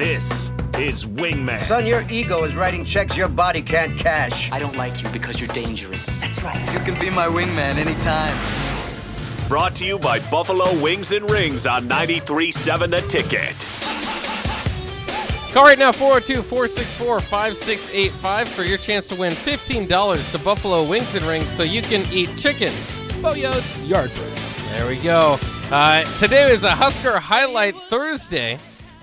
This is Wingman. Son, your ego is writing checks your body can't cash. I don't like you because you're dangerous. That's right. You can be my wingman anytime. Brought to you by Buffalo Wings and Rings on 93.7 The Ticket. Call right now 402 464 5685 for your chance to win $15 to Buffalo Wings and Rings so you can eat chickens. Boyo's Yard Bird. There we go. Uh, today is a Husker Highlight Thursday.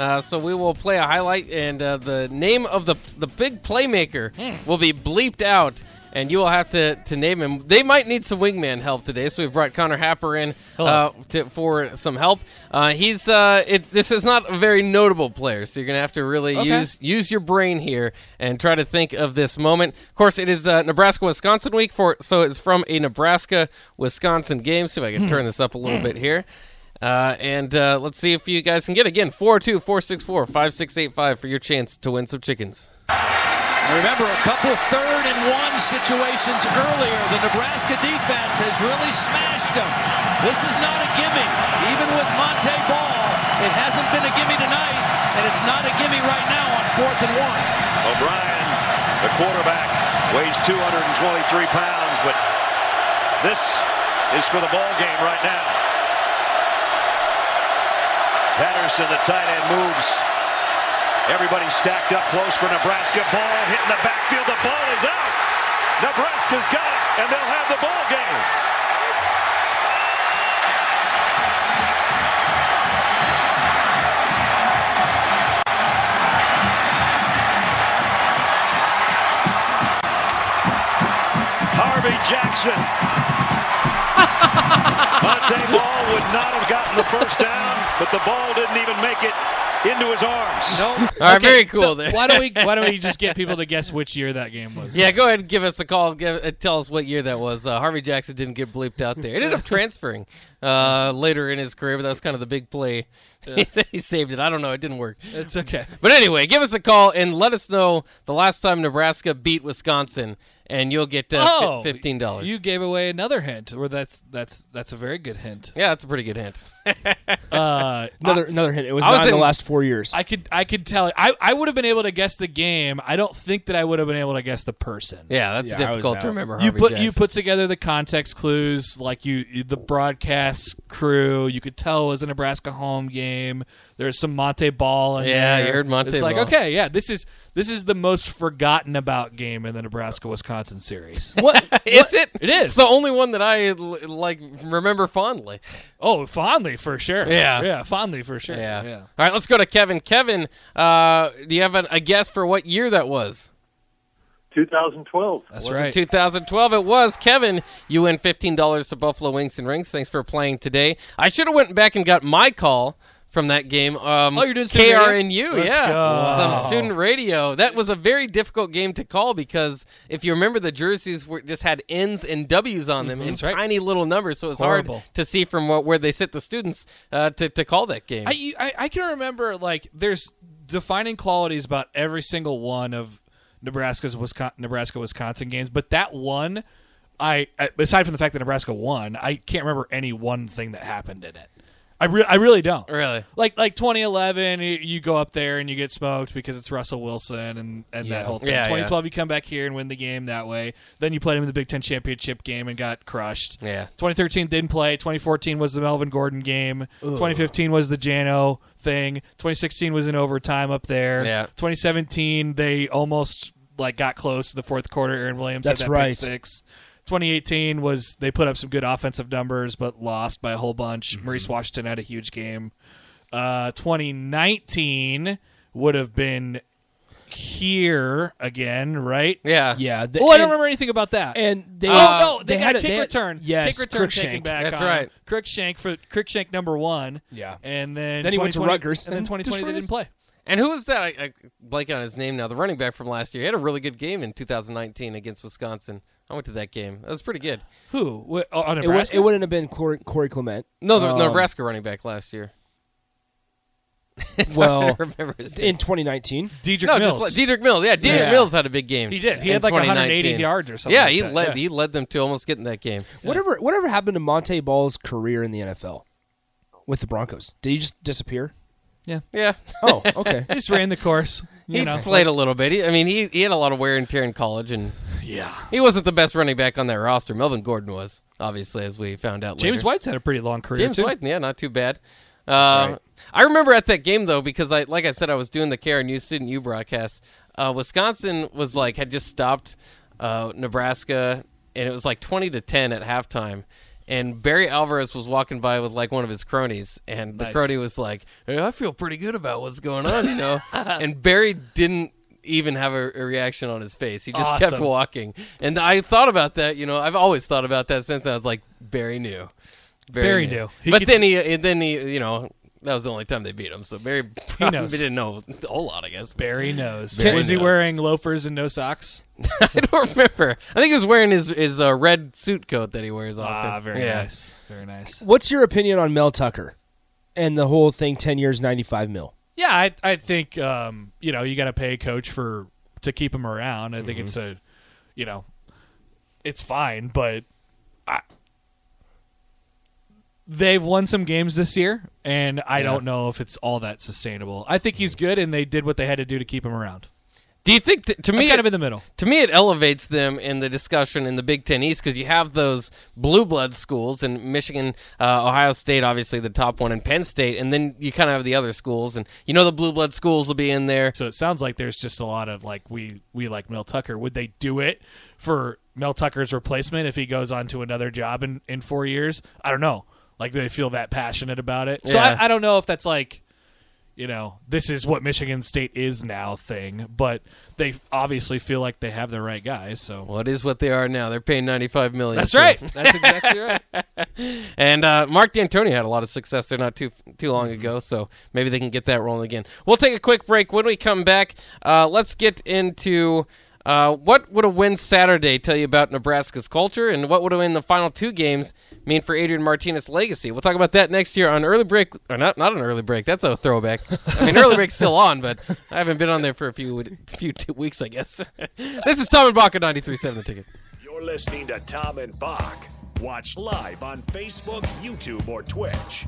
Uh, so we will play a highlight, and uh, the name of the the big playmaker will be bleeped out, and you will have to, to name him. They might need some wingman help today, so we've brought Connor Happer in uh, to, for some help. Uh, he's uh, it, this is not a very notable player, so you're gonna have to really Okay. use use your brain here and try to think of this moment. Of course, it is uh, Nebraska Wisconsin week for so it's from a Nebraska Wisconsin game. See if I can turn this up a little bit here. Uh, and uh, let's see if you guys can get it. again 402 464 5685 for your chance to win some chickens. Remember a couple third and one situations earlier. The Nebraska defense has really smashed them. This is not a gimme. Even with Montee Ball, it hasn't been a gimme tonight, and it's not a gimme right now on fourth and one. O'Brien, the quarterback, weighs 223 pounds, but this is for the ball game right now. Pedersen, the tight end, moves. Everybody stacked up close for Nebraska. Ball hitting the backfield. The ball is out. Nebraska's got it, and they'll have the ball game. Harvey Jackson. Montee Ball would not have gotten the first down, but the ball didn't even make it into his arms. No. All right, very cool So there. why don't we why don't we just get people to guess which year that game was? Yeah, go ahead and give us a call. Give, uh, tell us what year that was. Uh, Harvey Jackson didn't get bleeped out there. He ended up transferring uh, later in his career, but that was kind of the big play. he, he saved it. I don't know. It didn't work. It's okay. But anyway, give us a call and let us know the last time Nebraska beat Wisconsin, and you'll get uh, fi- Oh, fifteen dollars. You gave away another hint, or that's that's that's a very good hint. yeah, that's a pretty good hint. Uh, Another another hint. It was I was not in the last four years. I could I could tell. I I would have been able to guess the game. I don't think that I would have been able to guess the person. Yeah, that's Yeah, difficult to out. remember. You put Jackson. you put together the context clues, like you, you the broadcast crew. You could tell it was a Nebraska home game. There's some Montee Ball in Yeah, there. you heard Montee It's like Ball. okay, yeah, this is this is the most forgotten about game in the Nebraska Wisconsin series. what? Is it? It is. It's the only one that I like remember fondly. oh, fondly for sure. Yeah. yeah, fondly for sure. Yeah. yeah. All right, let's go to Kevin. Kevin, uh, do you have an, a guess for what year that was? 2012. That's was right. it 2012? It was. Kevin, you win $15 to Buffalo Wings and Rings. Thanks for playing today. I should have went back and got my call from that game. Um, Oh, you're doing KRNU? Let's yeah. go. Some student radio. That was a very difficult game to call because if you remember, the jerseys were just had N's and W's on them in Mm-hmm. That's right. tiny little numbers, so it's Horrible. hard to see from what, where they sit the students uh, to, to call that game. I, I I can remember like there's defining qualities about every single one of Nebraska's Wisconsin, Nebraska Wisconsin games, but that one, I- aside from the fact that Nebraska won, I can't remember any one thing that happened in it. I re- I really don't. Really? Like like 2011, you, you go up there and you get smoked because it's Russell Wilson and, and Yeah. that whole thing. Yeah, yeah. 2012, you come back here and win the game that way. Then you played him in the Big Ten championship game and got crushed. Yeah. 2013 didn't play. 2014 was the Melvin Gordon game. 2015 was the Jano thing. 2016 was in overtime up there. Yeah. 2017 they almost like got close to the fourth quarter. Aaron Williams That's had that right. pick six. 2018 was they put up some good offensive numbers but lost by a whole bunch. Mm-hmm. Maurice Washington had a huge game. Uh, 2019 would have been here again, right? Yeah. Yeah. the- Oh, I don't and- remember anything about that. And they, oh no, they, they got had a- kick had- return. Yes, kick return Cruickshank. taken back. That's on right. Cruickshank for Cruickshank number one. Yeah. and then Then he went to 2020 Rutgers, and then 2020 they didn't play. And who was that? I, I blank on his name now. The running back from last year. He had a really good game in 2019 against Wisconsin. I went to that game. That was pretty good. Who? Wh- oh, on It, was, Nebraska? it wouldn't have been Corey, Corey Clement. No, the, the Um, Nebraska running back last year. It's Well, hard to remember his name. in 2019. Dedrick no, Mills. just like Dedrick Mills. Yeah, Dedrick Yeah. Mills had a big game. He did. He in had like 180 2019. yards or something. Yeah, like he that. led. Yeah. He led them to almost getting that game. Whatever whatever happened to Montee Ball's career in the NFL with the Broncos? Did he just disappear? Yeah, Yeah. Oh, okay. He just ran the course. You he know, played a little bit. He, I mean, he he had a lot of wear and tear in college, and yeah. he wasn't the best running back on that roster. Melvin Gordon was, obviously, as we found out. Later. James later. White's had a pretty long career James too. White, yeah, not too bad. Uh, I remember at that game though because I, like I said, I was doing the KRNU Student U broadcast. Uh, Wisconsin was like had just stopped uh, Nebraska, and it was like twenty to ten at halftime. And Barry Alvarez was walking by with like one of his cronies, and the Nice. crony was like, hey, "I feel pretty good about what's going on," you know. and Barry didn't even have a, a reaction on his face. He just kept walking. And I thought about that. You know, I've always thought about that since I was like, Barry knew. Barry knew. He but then he, and then he, you know, that was the only time they beat him. So Barry probably knows. didn't know a whole lot, I guess. Barry knows. Barry was he wearing loafers and no socks? I don't remember. I think he was wearing his his uh, red suit coat that he wears often. Ah, very yeah. nice. Very nice. What's your opinion on Mel Tucker and the whole thing? Ten years, ninety five mil. Yeah, I I think um, you know you got to pay a coach for to keep him around. I think Mm-hmm. it's a, you know, it's fine, but I, they've won some games this year, and I don't know if it's all that sustainable. I think he's good, and they did what they had to do to keep him around. Do you think, to I'm me, kind it- of in the middle. to me, it elevates them in the discussion in the Big Ten East because you have those blue blood schools and Michigan, uh, Ohio State, obviously the top one, and Penn State, and then you kind of have the other schools, and you know the blue blood schools will be in there. So it sounds like there's just a lot of like we we like Mel Tucker. Would they do it for Mel Tucker's replacement if he goes on to another job in in four years? I don't know. Like do they feel that passionate about it? So Yeah. I, I don't know if that's like, you know, this is what Michigan State is now thing. But they obviously feel like they have the right guys. So Well, it is what they are now. They're paying ninety-five million. that's so- right. That's exactly right. And uh, Mark Dantonio had a lot of success there not too too long ago, so maybe they can get that rolling again. We'll take a quick break. When we come back, uh, let's get into uh, what would a win Saturday tell you about Nebraska's culture, and what would a win the final two games mean for Adrian Martinez' legacy. We'll talk about that next year on early break, or not not an early break. That's a throwback. I mean, early break's still on, but I haven't been on there for a few few weeks, I guess. this is Tom and Bock at 93.7 The Ticket. You're listening to Tom and Bock. Watch live on Facebook, YouTube, or Twitch.